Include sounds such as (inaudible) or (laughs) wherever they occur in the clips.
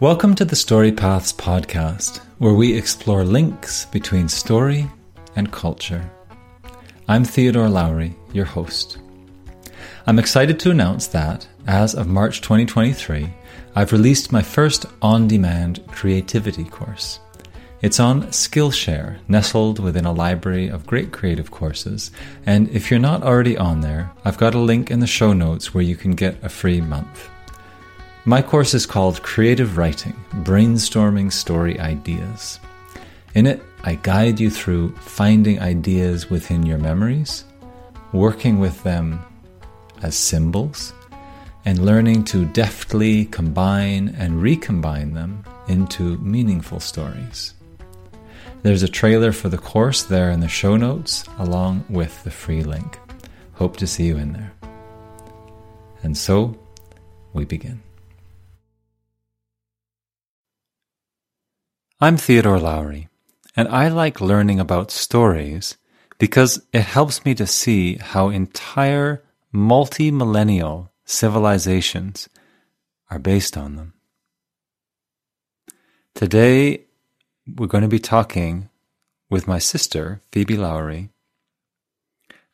Welcome to the Story Paths podcast, where we explore links between story and culture. I'm Theodore Lowry, your host. I'm excited to announce that, as of March 2023, I've released my first on demand creativity course. It's on Skillshare, nestled within a library of great creative courses, and if you're not already on there, I've got a link in the show notes where you can get a free month. My course is called Creative Writing Brainstorming Story Ideas. In it, I guide you through finding ideas within your memories, working with them as symbols, and learning to deftly combine and recombine them into meaningful stories. There's a trailer for the course there in the show notes, along with the free link. Hope to see you in there. And so, we begin. I'm Theodore Lowry, and I like learning about stories because it helps me to see how entire multi millennial civilizations are based on them. Today, we're going to be talking with my sister, Phoebe Lowry,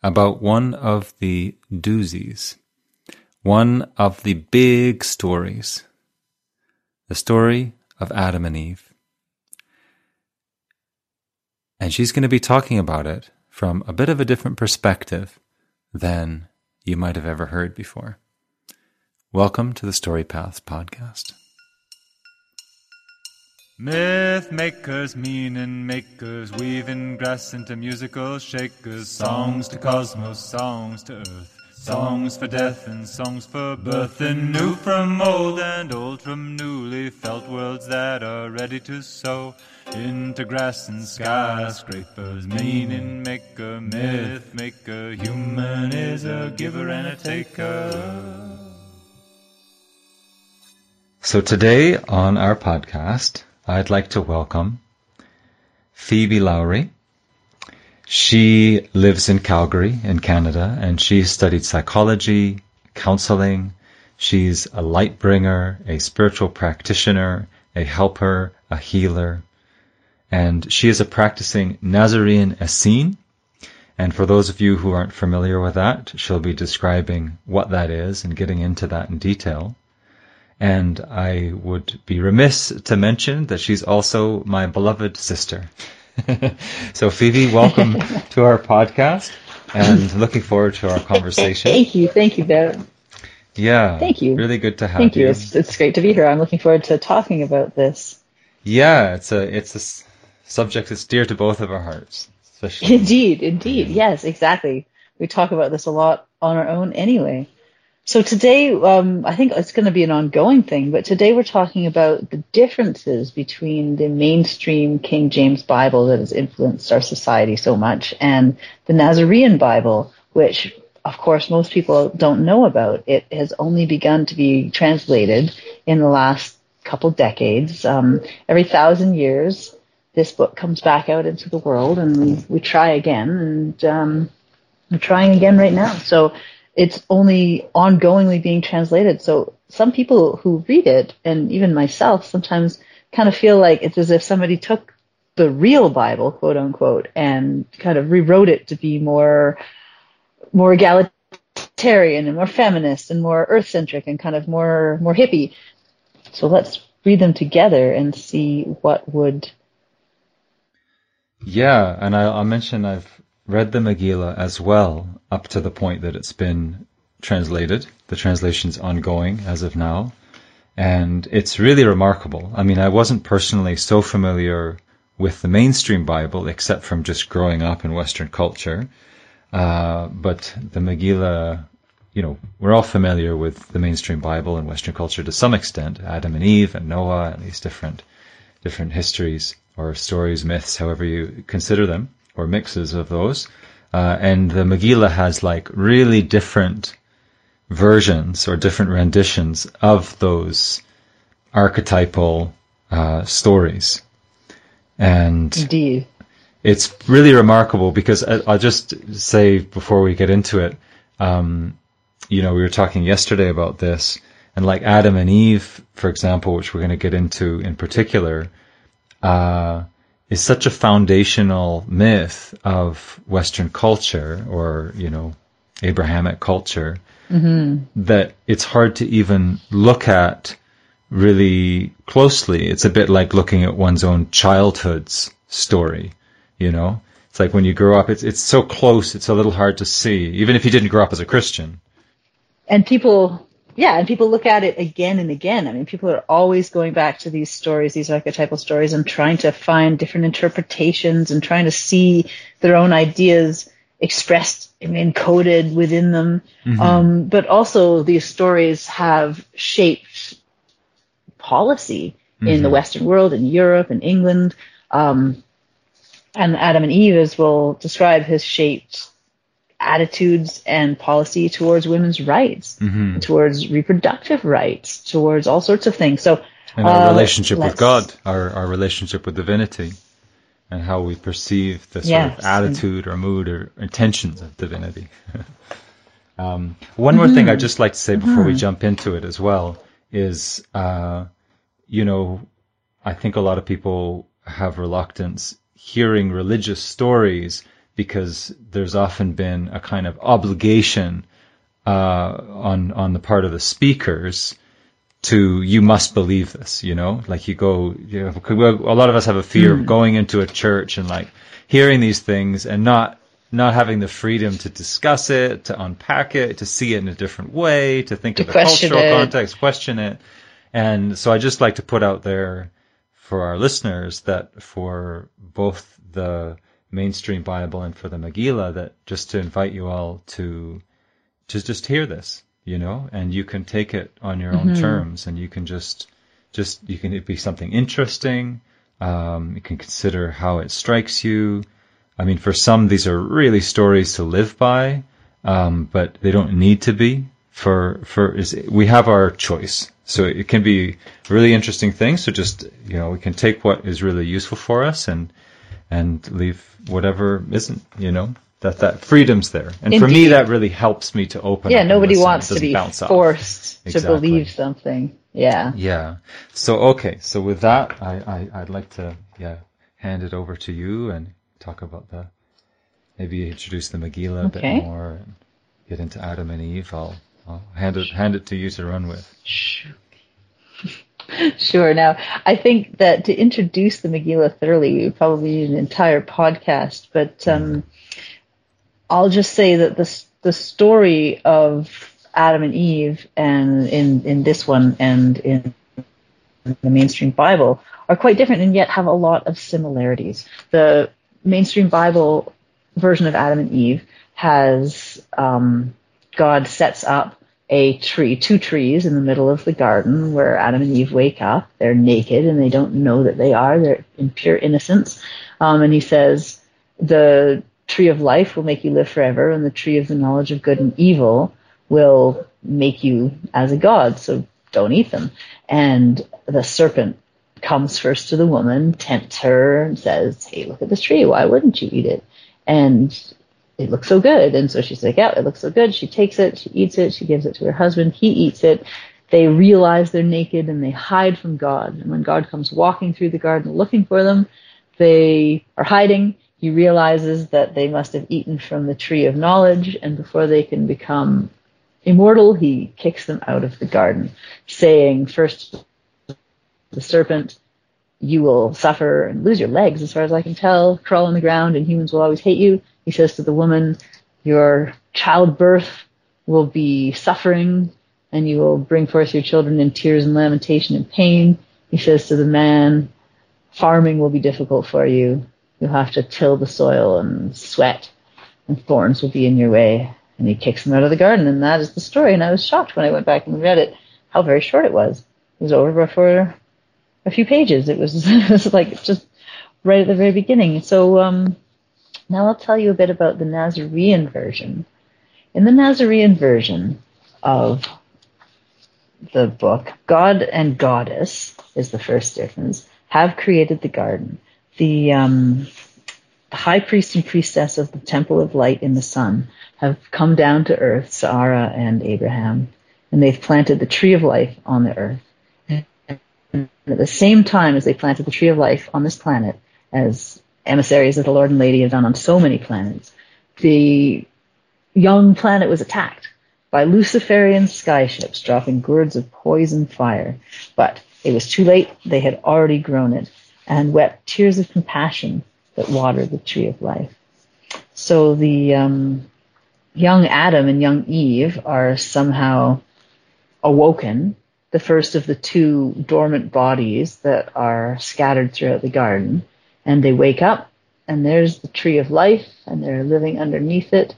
about one of the doozies, one of the big stories, the story of Adam and Eve. And she's going to be talking about it from a bit of a different perspective than you might have ever heard before. Welcome to the Story Paths podcast. Myth makers, meaning makers, weaving grass into musical shakers, songs to cosmos, songs to earth. Songs for death and songs for birth, and new from old and old from newly felt worlds that are ready to sow into grass and skyscrapers. Meaning maker, myth maker, human is a giver and a taker. So today on our podcast, I'd like to welcome Phoebe Lowry. She lives in Calgary in Canada and she studied psychology, counseling. She's a light bringer, a spiritual practitioner, a helper, a healer. And she is a practicing Nazarene Essene. And for those of you who aren't familiar with that, she'll be describing what that is and getting into that in detail. And I would be remiss to mention that she's also my beloved sister. (laughs) so Phoebe, welcome (laughs) to our podcast and looking forward to our conversation. Thank you. Thank you, Ben. Yeah. Thank you. Really good to have you. Thank you. you. It's, it's great to be here. I'm looking forward to talking about this. Yeah, it's a it's a subject that's dear to both of our hearts, especially. Indeed, indeed. Yes, exactly. We talk about this a lot on our own anyway. So today, um, I think it's going to be an ongoing thing, but today we're talking about the differences between the mainstream King James Bible that has influenced our society so much and the Nazarene Bible, which of course most people don't know about. It has only begun to be translated in the last couple decades. Um, every thousand years, this book comes back out into the world and we, we try again and um, we're trying again right now. So it's only ongoingly being translated. So some people who read it, and even myself, sometimes kind of feel like it's as if somebody took the real Bible, quote unquote, and kind of rewrote it to be more, more egalitarian and more feminist and more earth centric and kind of more, more hippie. So let's read them together and see what would. Yeah, and I, I'll mention I've read the Megillah as well, up to the point that it's been translated. The translation's ongoing as of now. And it's really remarkable. I mean, I wasn't personally so familiar with the mainstream Bible, except from just growing up in Western culture. Uh, but the Megillah, you know, we're all familiar with the mainstream Bible and Western culture to some extent, Adam and Eve and Noah and these different, different histories or stories, myths, however you consider them or mixes of those. Uh, and the Megillah has like really different versions or different renditions of those archetypal uh, stories. And Indeed. it's really remarkable because I, I'll just say before we get into it, um, you know, we were talking yesterday about this, And like Adam and Eve, for example, which we're going to get into in particular, uh, is such a foundational myth of Western culture or, you know, Abrahamic culture mm-hmm. that it's hard to even look at really closely. It's a bit like looking at one's own childhood's story, you know? It's like when you grow up, it's, it's so close, it's a little hard to see, even if you didn't grow up as a Christian. And people, yeah, and people look at it again and again. I mean, people are always going back to these stories, these archetypal stories, and trying to find different interpretations and trying to see their own ideas expressed and encoded within them. Mm-hmm. Um, but also, these stories have shaped policy mm-hmm. in the mm-hmm. Western world, in Europe, in England. Um, and Adam and Eve, as we'll describe, has shaped attitudes and policy towards women's rights, mm-hmm. towards reproductive rights, towards all sorts of things. So, and our uh, relationship with God, our, our relationship with divinity, and how we perceive the sort yes. of attitude or mood or intentions of divinity. (laughs) um, one mm-hmm. more thing I'd just like to say before mm-hmm. we jump into it as well is, uh, you know, I think a lot of people have reluctance hearing religious stories because there's often been a kind of obligation uh, on on the part of the speakers to you must believe this, you know, like you go, you know, a lot of us have a fear mm. of hmm. going into a church and like hearing these things and not not having the freedom to discuss it, to unpack it, to see it in a different way, to think to of the cultural it. context, question it. And so I just like to put out there for our listeners that for both the mainstream Bible and for the Megillah that just to invite you all to just just hear this, you know, and you can take it on your mm-hmm. own terms, and you can just just you can it be something interesting. Um, you can consider how it strikes you. I mean, for some, these are really stories to live by, um, but they don't need to be. For for is we have our choice, so it can be really interesting things. So just you know, we can take what is really useful for us and and leave whatever isn't, you know, that that freedom's there. And Indeed. for me, that really helps me to open. Yeah, nobody wants to be forced exactly. to believe something. Yeah. Yeah. So okay, so with that, I, I would like to yeah hand it over to you and talk about the maybe introduce the Megillah a okay. bit more and get into Adam and Eve. I'll, I'll hand it hand it to you to run with. (laughs) Sure. Now, I think that to introduce the Megillah thoroughly, we probably need an entire podcast. But um, I'll just say that the the story of Adam and Eve, and in in this one, and in the mainstream Bible, are quite different, and yet have a lot of similarities. The mainstream Bible version of Adam and Eve has um, God sets up a tree, two trees in the middle of the garden where Adam and Eve wake up. They're naked and they don't know that they are. They're in pure innocence. Um, and he says, the tree of life will make you live forever and the tree of the knowledge of good and evil will make you as a god. So don't eat them. And the serpent comes first to the woman, tempts her and says, Hey, look at this tree. Why wouldn't you eat it? And it looks so good. And so she's like, yeah, it looks so good. She takes it, she eats it, she gives it to her husband, he eats it. They realize they're naked and they hide from God. And when God comes walking through the garden looking for them, they are hiding. He realizes that they must have eaten from the tree of knowledge, and before they can become immortal, he kicks them out of the garden, saying, first, the serpent, you will suffer and lose your legs, as far as I can tell, crawl on the ground, and humans will always hate you. He says to the woman, Your childbirth will be suffering, and you will bring forth your children in tears and lamentation and pain. He says to the man, Farming will be difficult for you. You'll have to till the soil and sweat, and thorns will be in your way. And he kicks them out of the garden, and that is the story. And I was shocked when I went back and read it how very short it was. It was over before a few pages. It was, (laughs) it was like just right at the very beginning. So um, now I'll tell you a bit about the Nazarene version. In the Nazarene version of the book, God and Goddess is the first difference, have created the garden. The, um, the high priest and priestess of the temple of light in the sun have come down to earth, Sarah and Abraham, and they've planted the tree of life on the earth. And at the same time as they planted the tree of life on this planet, as emissaries of the Lord and Lady have done on so many planets, the young planet was attacked by Luciferian skyships dropping gourds of poison fire. But it was too late. They had already grown it and wept tears of compassion that watered the tree of life. So the um, young Adam and young Eve are somehow awoken, the first of the two dormant bodies that are scattered throughout the garden, and they wake up, and there's the tree of life, and they're living underneath it.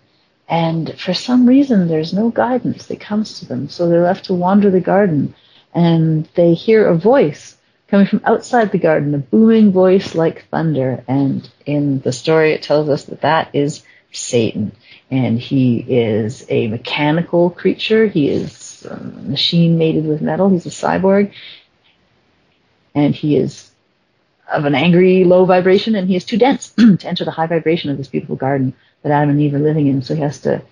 And for some reason, there's no guidance that comes to them, so they're left to wander the garden, and they hear a voice coming from outside the garden, a booming voice like thunder. And in the story, it tells us that that is Satan. And he is a mechanical creature. He is a machine mated with metal. He's a cyborg. And he is of an angry low vibration and he is too dense (clears throat) to enter the high vibration of this beautiful garden that Adam and Eve are living in. So he has to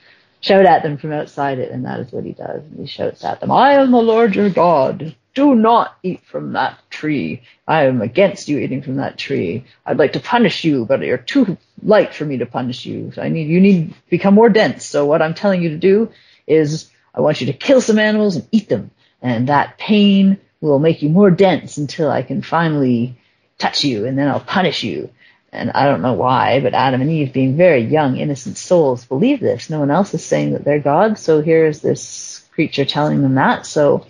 shout at them from outside it, and that is what he does. And he shouts at them, I am the Lord your God do not eat from that tree. I am against you eating from that tree. I'd like to punish you, but you're too light for me to punish you. So I need, you need to become more dense. So what I'm telling you to do is I want you to kill some animals and eat them. And that pain will make you more dense until I can finally touch you and then I'll punish you. And I don't know why, but Adam and Eve, being very young, innocent souls, believe this. No one else is saying that they're God. So here's this creature telling them that. So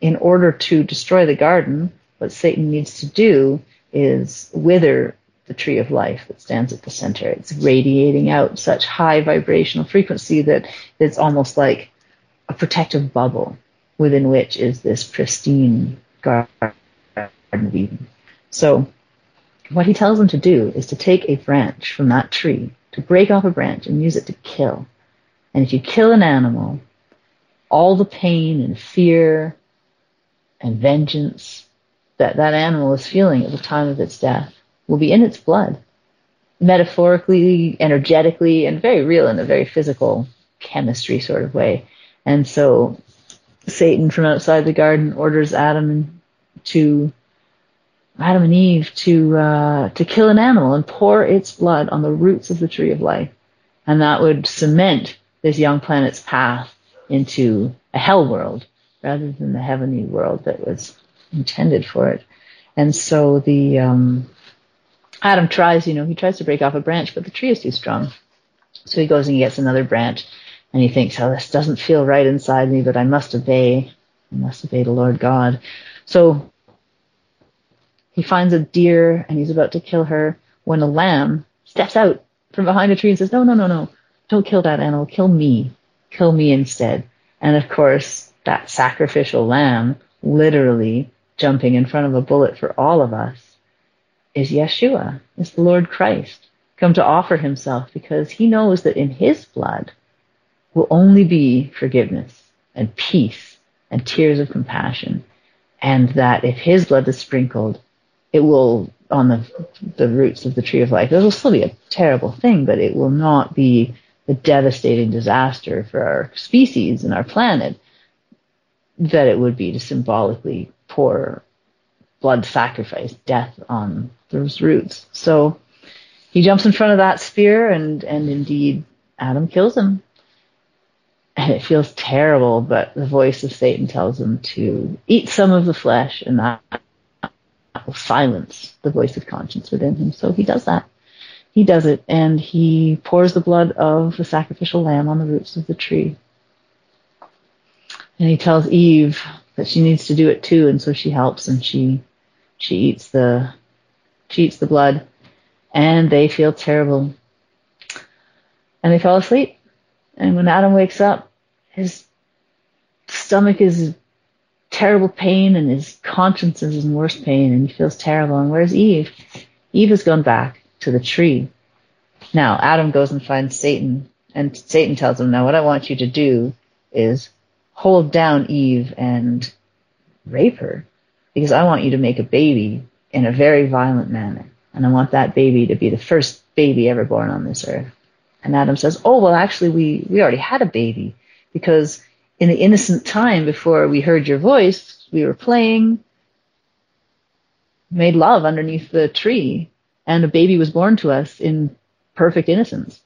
in order to destroy the garden, what Satan needs to do is wither the tree of life that stands at the center. It's radiating out such high vibrational frequency that it's almost like a protective bubble within which is this pristine garden of Eden. So what he tells them to do is to take a branch from that tree, to break off a branch and use it to kill. And if you kill an animal, all the pain and fear and vengeance that that animal is feeling at the time of its death will be in its blood, metaphorically, energetically, and very real in a very physical chemistry sort of way. And so Satan from outside the garden orders Adam to Adam and Eve to uh, to kill an animal and pour its blood on the roots of the tree of life, and that would cement this young planet's path into a hell world rather than the heavenly world that was intended for it. And so the um, Adam tries, you know, he tries to break off a branch, but the tree is too strong. So he goes and he gets another branch, and he thinks, "Oh, this doesn't feel right inside me, but I must obey. I must obey the Lord God." So he finds a deer, and he's about to kill her when a lamb steps out from behind a tree and says, "No, no, no, no! Don't kill that animal. Kill me. Kill me instead." And of course, that sacrificial lamb, literally jumping in front of a bullet for all of us, is Yeshua, is the Lord Christ, come to offer himself because he knows that in his blood will only be forgiveness and peace and tears of compassion. And that if his blood is sprinkled, it will, on the, the roots of the tree of life, it will still be a terrible thing, but it will not be a devastating disaster for our species and our planet that it would be to symbolically pour blood sacrifice, death on those roots. So he jumps in front of that spear and, and indeed Adam kills him. And it feels terrible, but the voice of Satan tells him to eat some of the flesh and that will silence the voice of conscience within him. So he does that. He does it and he pours the blood of the sacrificial lamb on the roots of the tree. And he tells Eve that she needs to do it too, and so she helps and she she eats the she eats the blood, and they feel terrible, and they fall asleep. And when Adam wakes up, his stomach is terrible pain, and his conscience is in worse pain, and he feels terrible. And where's Eve? Eve has gone back to the tree. Now Adam goes and finds Satan, and Satan tells him, "Now what I want you to do is hold down Eve and rape her because I want you to make a baby in a very violent manner. And I want that baby to be the first baby ever born on this earth. And Adam says, Oh, well, actually, we, we already had a baby because in the innocent time before we heard your voice, we were playing, made love underneath the tree, and a baby was born to us in perfect innocence.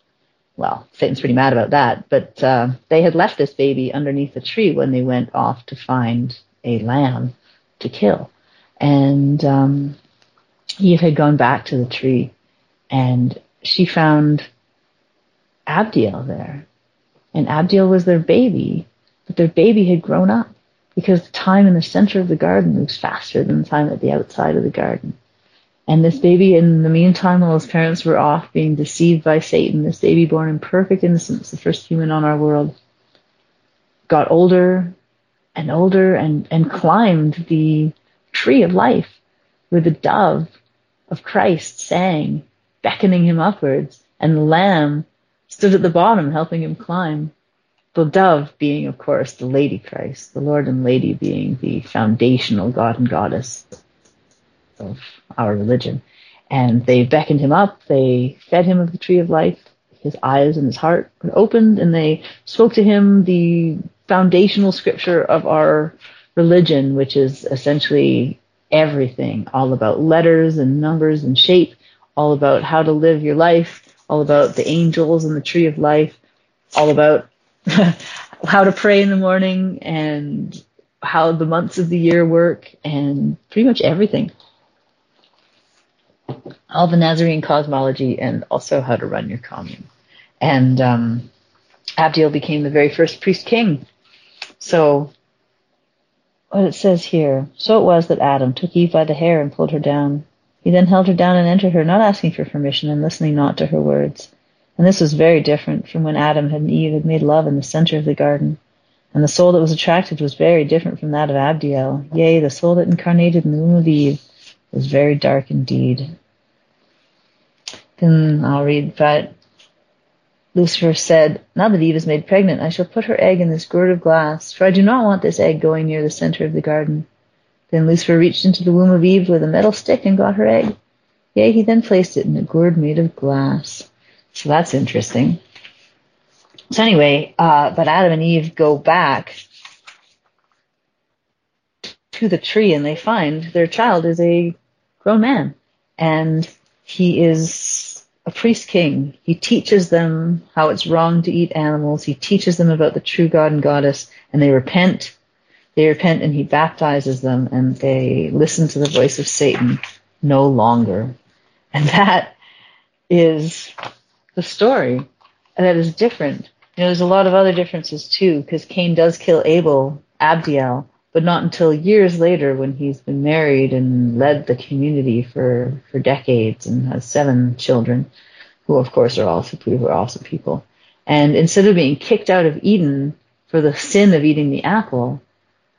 Well, Satan's pretty mad about that, but uh, they had left this baby underneath the tree when they went off to find a lamb to kill. And um, Eve had gone back to the tree, and she found Abdiel there. And Abdiel was their baby, but their baby had grown up because the time in the center of the garden moves faster than the time at the outside of the garden. And this baby, in the meantime, while his parents were off being deceived by Satan, this baby born in perfect innocence, the first human on our world, got older and older and, and climbed the tree of life where the dove of Christ sang, beckoning him upwards, and the lamb stood at the bottom helping him climb. The dove being, of course, the Lady Christ, the Lord and Lady being the foundational God and Goddess of our religion. And they beckoned him up, they fed him of the tree of life, his eyes and his heart were opened, and they spoke to him the foundational scripture of our religion, which is essentially everything, all about letters and numbers and shape, all about how to live your life, all about the angels and the tree of life, all about (laughs) how to pray in the morning and how the months of the year work and pretty much everything. All the Nazarene cosmology and also how to run your commune. And um, Abdiel became the very first priest king. So what it says here, so it was that Adam took Eve by the hair and pulled her down. He then held her down and entered her, not asking for permission and listening not to her words. And this was very different from when Adam and Eve had made love in the center of the garden. And the soul that was attracted was very different from that of Abdiel. Yea, the soul that incarnated in the womb of Eve was very dark indeed. Then I'll read, but Lucifer said, Now that Eve is made pregnant, I shall put her egg in this gourd of glass, for I do not want this egg going near the center of the garden. Then Lucifer reached into the womb of Eve with a metal stick and got her egg. Yea, he then placed it in a gourd made of glass. So that's interesting. So anyway, uh, but Adam and Eve go back to the tree and they find their child is a grown man and he is a priest king. He teaches them how it's wrong to eat animals. He teaches them about the true God and goddess and they repent. They repent and he baptizes them and they listen to the voice of Satan no longer. And that is the story And that is different. You know, there's a lot of other differences too, because Cain does kill Abel, Abdiel, but not until years later when he's been married and led the community for, for decades and has seven children, who of course are also who are also people. And instead of being kicked out of Eden for the sin of eating the apple,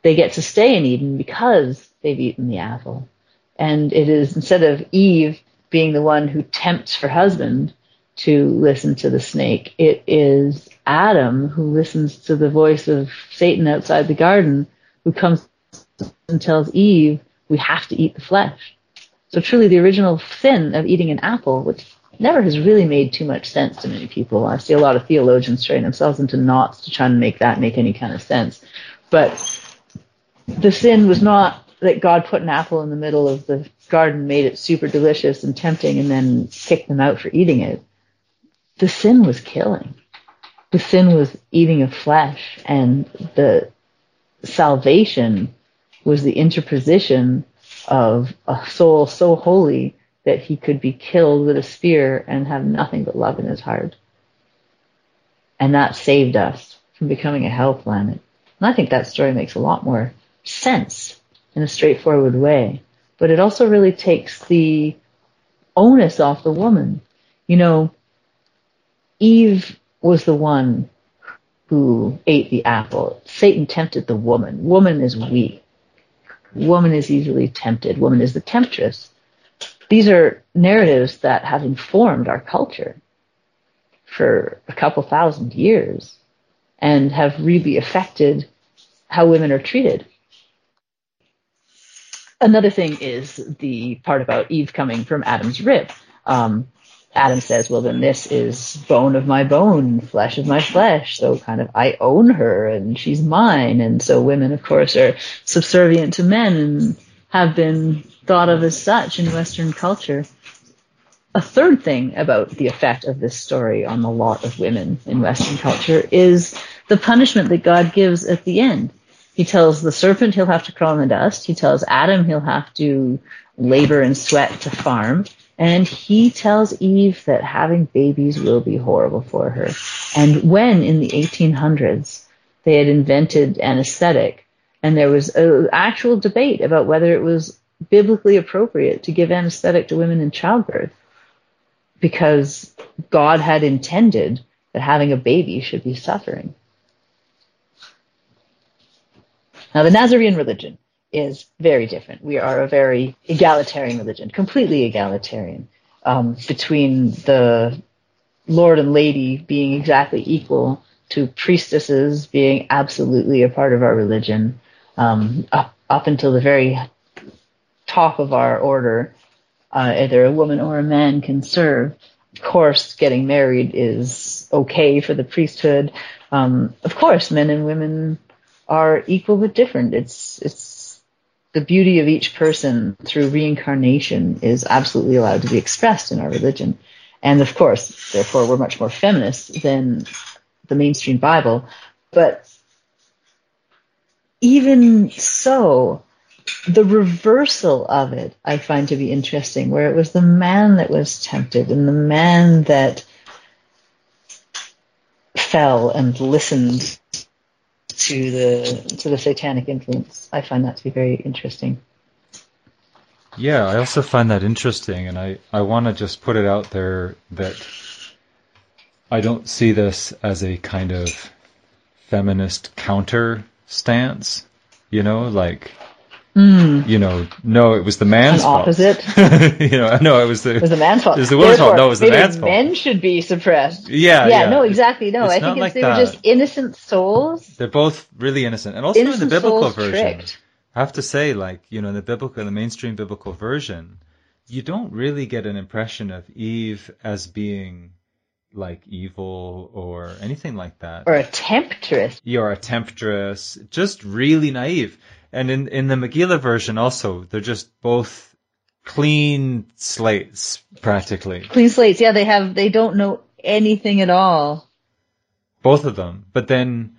they get to stay in Eden because they've eaten the apple. And it is instead of Eve being the one who tempts her husband, to listen to the snake. It is Adam who listens to the voice of Satan outside the garden who comes and tells Eve, we have to eat the flesh. So truly the original sin of eating an apple, which never has really made too much sense to many people. I see a lot of theologians strain themselves into knots to try and make that make any kind of sense. But the sin was not that God put an apple in the middle of the garden, made it super delicious and tempting, and then kicked them out for eating it the sin was killing. The sin was eating of flesh, and the salvation was the interposition of a soul so holy that he could be killed with a spear and have nothing but love in his heart. And that saved us from becoming a hell planet. And I think that story makes a lot more sense in a straightforward way. But it also really takes the onus off the woman. You know, Eve was the one who ate the apple. Satan tempted the woman. Woman is weak. Woman is easily tempted. Woman is the temptress. These are narratives that have informed our culture for a couple thousand years and have really affected how women are treated. Another thing is the part about Eve coming from Adam's rib. Um, Adam says, well, then this is bone of my bone, flesh of my flesh. So kind of I own her and she's mine. And so women, of course, are subservient to men and have been thought of as such in Western culture. A third thing about the effect of this story on the lot of women in Western culture is the punishment that God gives at the end. He tells the serpent he'll have to crawl in the dust. He tells Adam he'll have to labor and sweat to farm. And he tells Eve that having babies will be horrible for her. And when in the 1800s they had invented anesthetic, and there was an actual debate about whether it was biblically appropriate to give anesthetic to women in childbirth, because God had intended that having a baby should be suffering. Now, the Nazarene religion is very different. We are a very egalitarian religion, completely egalitarian, um, between the Lord and Lady being exactly equal to priestesses being absolutely a part of our religion, um, up, up until the very top of our order, uh, either a woman or a man can serve. Of course, getting married is okay for the priesthood. Um, of course, men and women are equal but different. It's it's the beauty of each person through reincarnation is absolutely allowed to be expressed in our religion. And of course, therefore, we're much more feminist than the mainstream Bible. But even so, the reversal of it I find to be interesting, where it was the man that was tempted and the man that fell and listened to the to the satanic influence. I find that to be very interesting. Yeah, I also find that interesting, and I, I want to just put it out there that I don't see this as a kind of feminist counter stance. You know, like Mm. You know, no, it was the man's An opposite. fault. (laughs) you know, no, it was the it was the man's fault. It was the woman's fault. No, it was the man's fault. Men should be suppressed. Yeah, yeah. yeah. no, exactly. No, It's I think like it's, they were that. just innocent souls. They're both really innocent, and also in the biblical version, tricked. I have to say, like you know, in the biblical, the mainstream biblical version, you don't really get an impression of Eve as being like evil or anything like that. Or a temptress. You're a temptress, just really naive. And in in the Megillah version, also, they're just both clean slates, practically. Clean slates. Yeah, they have. They don't know anything at all. both of them. But then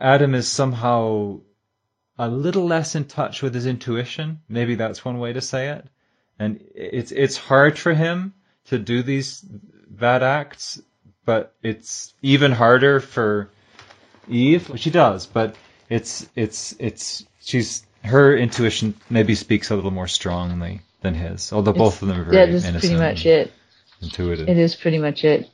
Adam is somehow a little less in touch with his intuition. Maybe that's one way to say it. And it's it's hard for him to do these bad acts, but it's even harder for Eve. She does, but it's it's it's she's her intuition maybe speaks a little more strongly than his. Although both of them are very yeah, that's innocent, pretty much it. intuitive. It is pretty much it.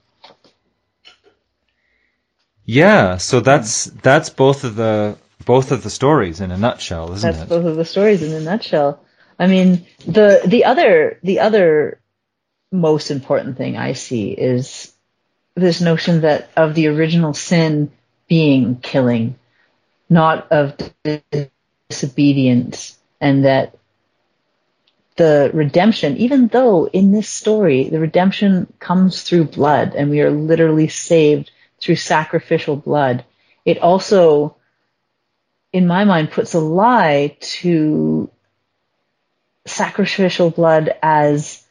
Yeah, so that's that's both of the both of the stories in a nutshell, isn't That's it? That's both of the stories in a nutshell. I mean, the the other the other most important thing I see is this notion that of the original sin being killing, not of disobedience, and that the redemption, even though in this story the redemption comes through blood and we are literally saved through sacrificial blood, it also, in my mind, puts a lie to sacrificial blood as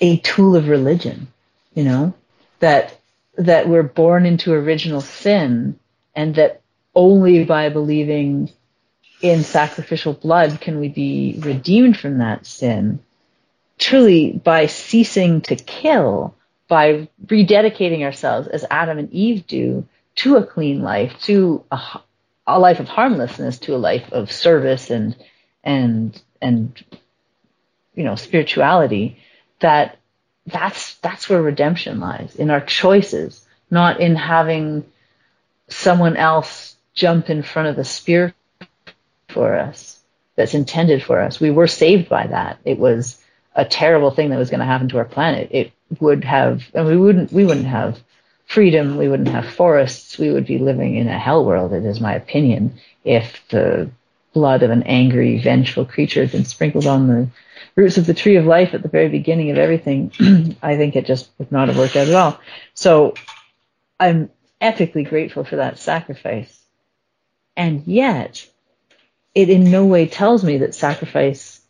a tool of religion, you know, that that we're born into original sin and that only by believing in sacrificial blood can we be redeemed from that sin. Truly, by ceasing to kill, by rededicating ourselves as Adam and Eve do to a clean life, to a life of harmlessness, to a life of service and and and you know spirituality, that that's that's where redemption lies in our choices, not in having someone else jump in front of the spear for us that's intended for us. We were saved by that. It was a terrible thing that was going to happen to our planet. It would have, and we wouldn't, we wouldn't have freedom. We wouldn't have forests. We would be living in a hell world. It is my opinion if the blood of an angry, vengeful creature had been sprinkled on the roots of the tree of life at the very beginning of everything, (clears throat) I think it just would not have worked out at all. So I'm epically grateful for that sacrifice. And yet, it in no way tells me that sacrifice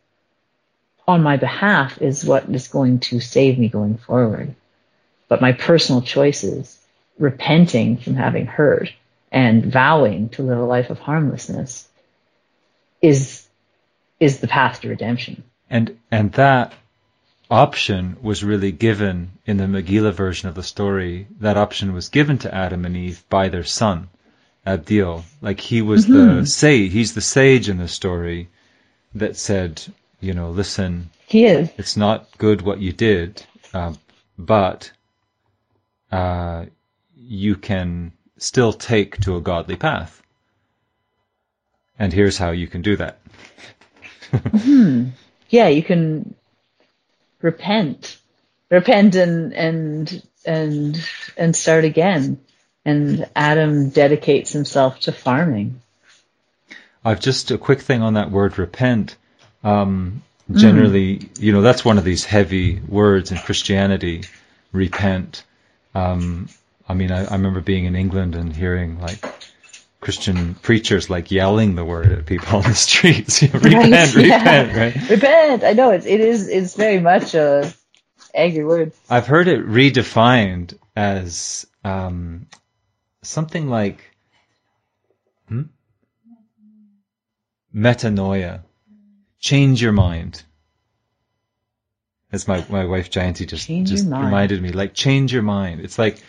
on my behalf is what is going to save me going forward. But my personal choices, repenting from having hurt and vowing to live a life of harmlessness is, is the path to redemption. And, and that option was really given in the Megillah version of the story. That option was given to Adam and Eve by their son, Abdiel. Like he was Mm-hmm. the sage, he's the sage in the story that said, you know, listen, He is. it's not good what you did, uh, but uh, you can still take to a godly path. And here's how you can do that. yeah, you can repent, repent and and and and start again. And Adam dedicates himself to farming. I've just a quick thing on that word repent. Um, generally, you know, that's one of these heavy words in Christianity, repent. Um, I mean, I, I remember being in England and hearing like Christian preachers like yelling the word at people on the streets. (laughs) repent, Right, yeah. repent, right? Repent. I know it's it is it's very much a angry word. I've heard it redefined as um, something like hmm? metanoia. Change your mind. As my, my wife Jayanti just, Change just reminded me, like change your mind. It's like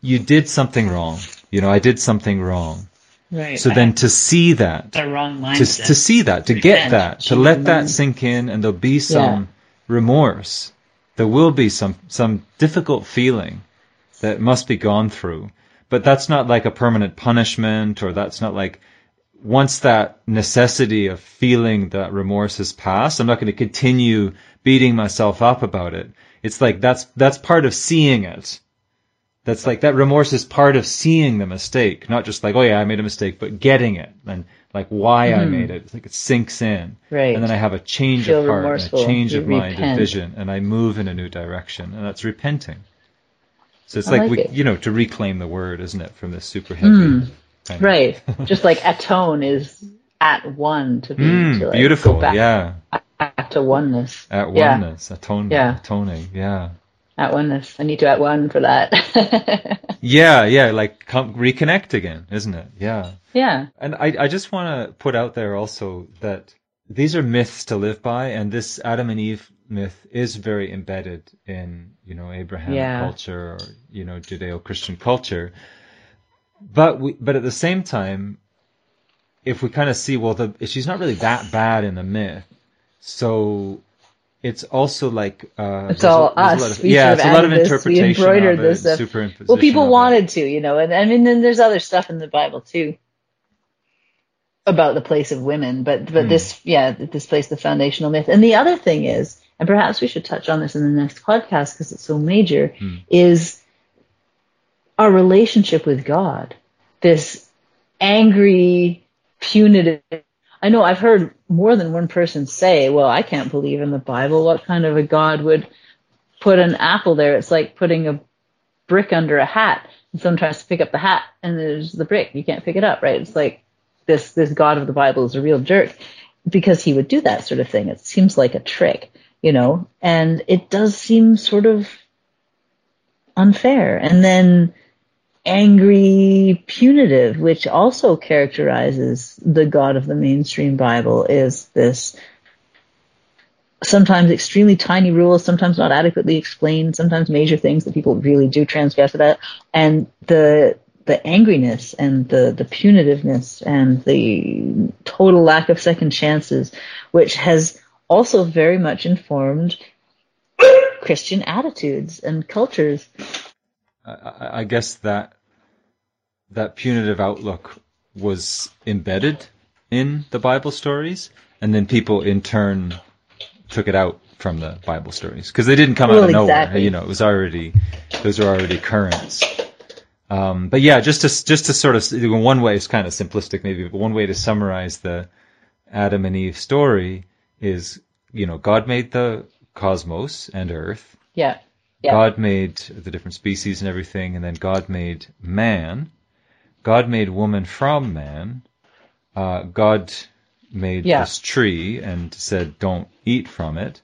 you did something wrong. You know, I did something wrong. Right. So then to see that, the wrong to, mindset. to see that, to get that, to let that sink in, and there'll be some remorse. There will be some some difficult feeling that must be gone through, but that's not like a permanent punishment, or that's not like once that necessity of feeling that remorse has passed, I'm not going to continue beating myself up about it. It's like that's that's part of seeing it. That's like that remorse is part of seeing the mistake, not just like, oh yeah, I made a mistake, but getting it and like why I made it. It's like it sinks in. Hmm. Right. And then I have a change Feel of heart, and a change You of mind and vision, and I move in a new direction. And that's repenting. So it's I like, like we, it. you know, to reclaim the word, isn't it, from this super heavy. kind of-. Right. (laughs) Just like atone is at one to be Mm, to like beautiful. back, Yeah. back to oneness. At Yeah. oneness. Atonement. Yeah. Atoning. Yeah. At oneness. I need to at one for that. (laughs) Yeah. Yeah. Like come, reconnect again, isn't it? Yeah. yeah. And I, I just want to put out there also that these are myths to live by, and this Adam and Eve myth is very embedded in, you know, Abrahamic Yeah. culture or, you know, Judeo-Christian culture. But we, but at the same time, if we kind of see, well, the, she's not really that bad in the myth. So it's also like, uh, It's all a us. of- yeah, it's a lot of this, we interpretation embroidered of this it, stuff. Well, people of it. wanted to, you know, and I mean, then there's other stuff in the Bible too about the place of women, but but Hmm. this, yeah, this place the foundational myth. And the other thing is, and perhaps we should touch on this in the next podcast because it's so major, Hmm. is our relationship with God. This angry, punitive. I know I've heard more than one person say, "Well, I can't believe in the Bible. What kind of a God would put an apple there? It's like putting a brick under a hat. And someone tries to pick up the hat, and there's the brick. You can't pick it up, right? It's like this this God of the Bible is a real jerk because he would do that sort of thing. It seems like a trick, you know, and it does seem sort of unfair. And then angry, punitive, which also characterizes the God of the mainstream Bible, is this sometimes extremely tiny rules, sometimes not adequately explained, sometimes major things that people really do transgress about, and the the angriness and the the punitiveness and the total lack of second chances, which has also very much informed Christian attitudes and cultures. I, I- guess that that punitive outlook was embedded in the Bible stories, and then people in turn took it out from the Bible stories because they didn't come out Well, of nowhere. You know, it was already those are already currents. Um, but yeah, just to just to sort of one way is kind of simplistic maybe, but one way to summarize the Adam and Eve story is, you know, God made the cosmos and earth. Yeah. Yeah. God made the different species and everything, and then God made man. God made woman from man. Uh, God made Yeah. this tree and said, "Don't eat from it."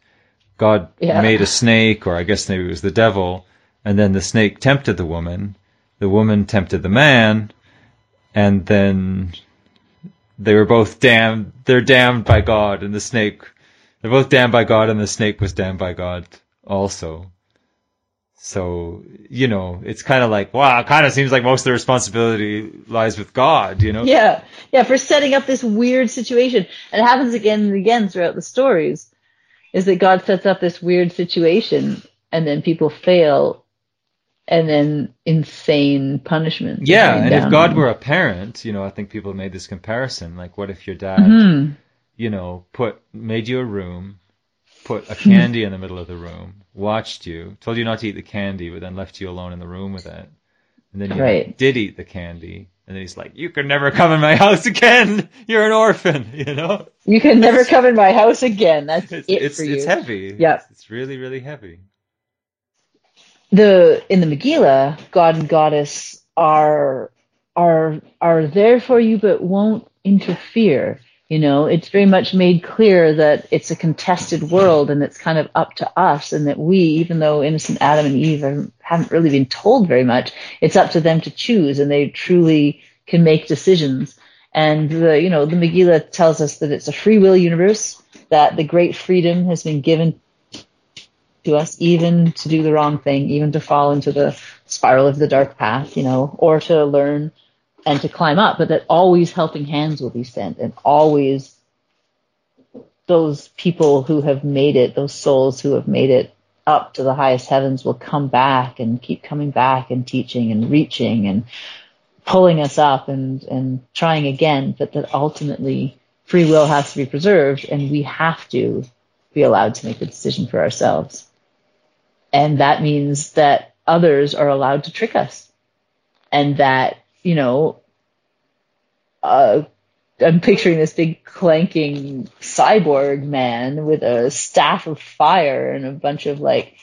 God Yeah. made a snake, or I guess maybe it was the devil, and then the snake tempted the woman. The woman tempted the man, and then they were both damned. They're damned by God, and the snake. They're both damned by God, and the snake was damned by God also. So, you know, it's kind of like, wow, it kind of seems like most of the responsibility lies with God, you know? Yeah, yeah, for setting up this weird situation. And it happens again and again throughout the stories, is that God sets up this weird situation and then people fail and then insane punishment. Yeah, and if God were a parent, you know, I think people made this comparison. Like, what if your dad. Mhm. you know, put made you a room, put a candy in the middle of the room, watched you, told you not to eat the candy, but then left you alone in the room with it, and then you Right. did eat the candy, and then he's like, "You can never come in my house again. (laughs) You're an orphan," (laughs) you know. You can never come in my house again. That's It's it it's for you. it's heavy. Yeah. it's, it's really really heavy. The in the Megillah, God and Goddess are are are there for you but won't interfere. You know, it's very much made clear that it's a contested world and it's kind of up to us and that we, even though innocent Adam and Eve are, haven't really been told very much, it's up to them to choose and they truly can make decisions. And the, you know, the Megillah tells us that it's a free will universe, that the great freedom has been given to us even to do the wrong thing, even to fall into the spiral of the dark path, you know, or to learn and to climb up, but that always helping hands will be sent and always those people who have made it, those souls who have made it up to the highest heavens will come back and keep coming back and teaching and reaching and pulling us up and, and trying again, but that ultimately free will has to be preserved and we have to be allowed to make the decision for ourselves. And that means that others are allowed to trick us. And that, you know, uh, I'm picturing this big clanking cyborg man with a staff of fire and a bunch of like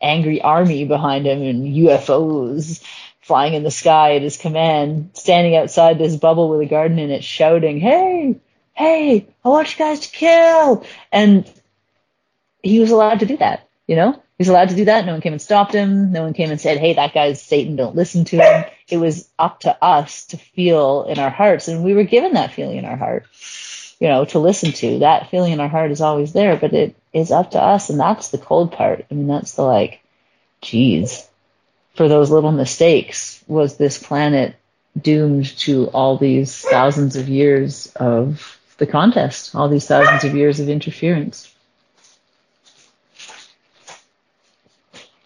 angry army behind him and UFOs flying in the sky at his command, standing outside this bubble with a garden in it, shouting, Hey, hey, I want you guys to kill. And he was allowed to do that, you know? He was allowed to do that. No one came and stopped him. No one came and said, Hey, that guy's Satan. Don't listen to him. It was up to us to feel in our hearts. And we were given that feeling in our heart, you know, to listen to. That feeling in our heart is always there, but it is up to us. And that's the cold part. I mean, that's the like, geez, for those little mistakes, was this planet doomed to all these thousands of years of the contest, all these thousands of years of interference?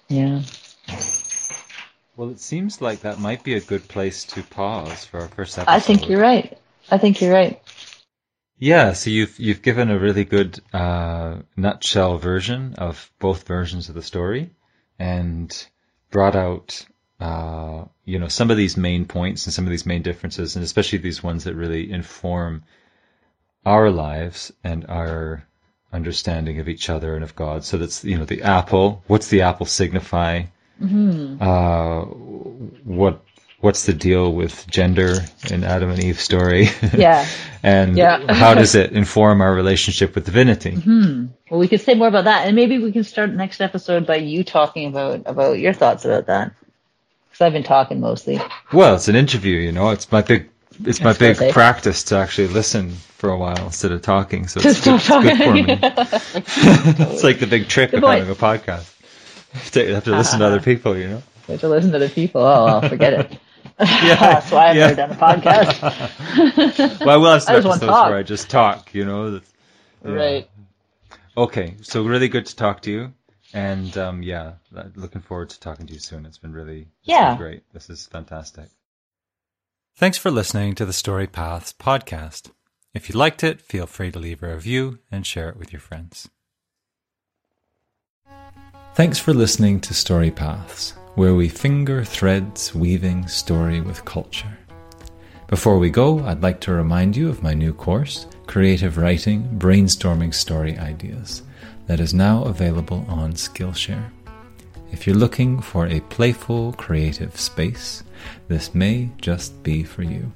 Yeah. Well, it seems like that might be a good place to pause for our first episode. I think you're right. I think you're right. Yeah, so you've you've given a really good uh, nutshell version of both versions of the story, and brought out uh, you know some of these main points and some of these main differences, and especially these ones that really inform our lives and our understanding of each other and of God. So that's you know the apple. What's the apple signify? Uh, what what's the deal with gender in Adam and Eve story? Yeah. (laughs) and Yeah. how does it inform our relationship with divinity? Well, we could say more about that, and maybe we can start next episode by you talking about about your thoughts about that. Because I've been talking mostly. Well, it's an interview, you know. It's my big, it's my big okay. practice to actually listen for a while instead of talking. So it's, good, it's good for me. (laughs) it's like the big trick Good of point. having a podcast. (laughs) You have to listen to other (laughs) people, you know. You have to listen to the people. Oh, well, forget it. Yeah, That's why I've yeah. never done a podcast. Well, I will have some episodes where I just talk, you know. yeah. Right. Okay, so really good to talk to you, and um, yeah, looking forward to talking to you soon. It's been really, it's been Yeah. great. This is fantastic. Thanks for listening to the Story Paths podcast. If you liked it, feel free to leave a review and share it with your friends. Thanks for listening to Story Paths, where we finger threads weaving story with culture. Before we go, I'd like to remind you of my new course, creative writing, brainstorming story ideas that is now available on Skillshare. If you're looking for a playful, creative space, this may just be for you.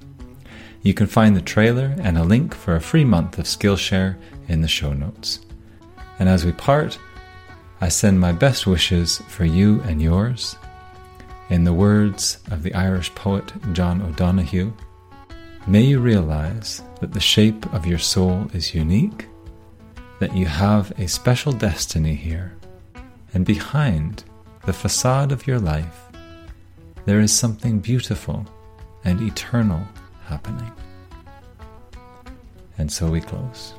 You can find the trailer and a link for a free month of Skillshare in the show notes. And as we part, I send my best wishes for you and yours. In the words of the Irish poet John O'Donohue, may you realize that the shape of your soul is unique, that you have a special destiny here, and behind the facade of your life, there is something beautiful and eternal happening. And so we close.